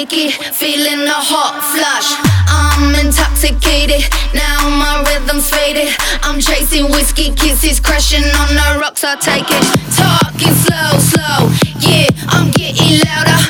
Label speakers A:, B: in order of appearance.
A: wicked, feeling a hot flush. I'm intoxicated, now my rhythm's faded. I'm chasing whiskey kisses, crashing on the rocks, I take it. Talking slow, slow, yeah, I'm getting louder.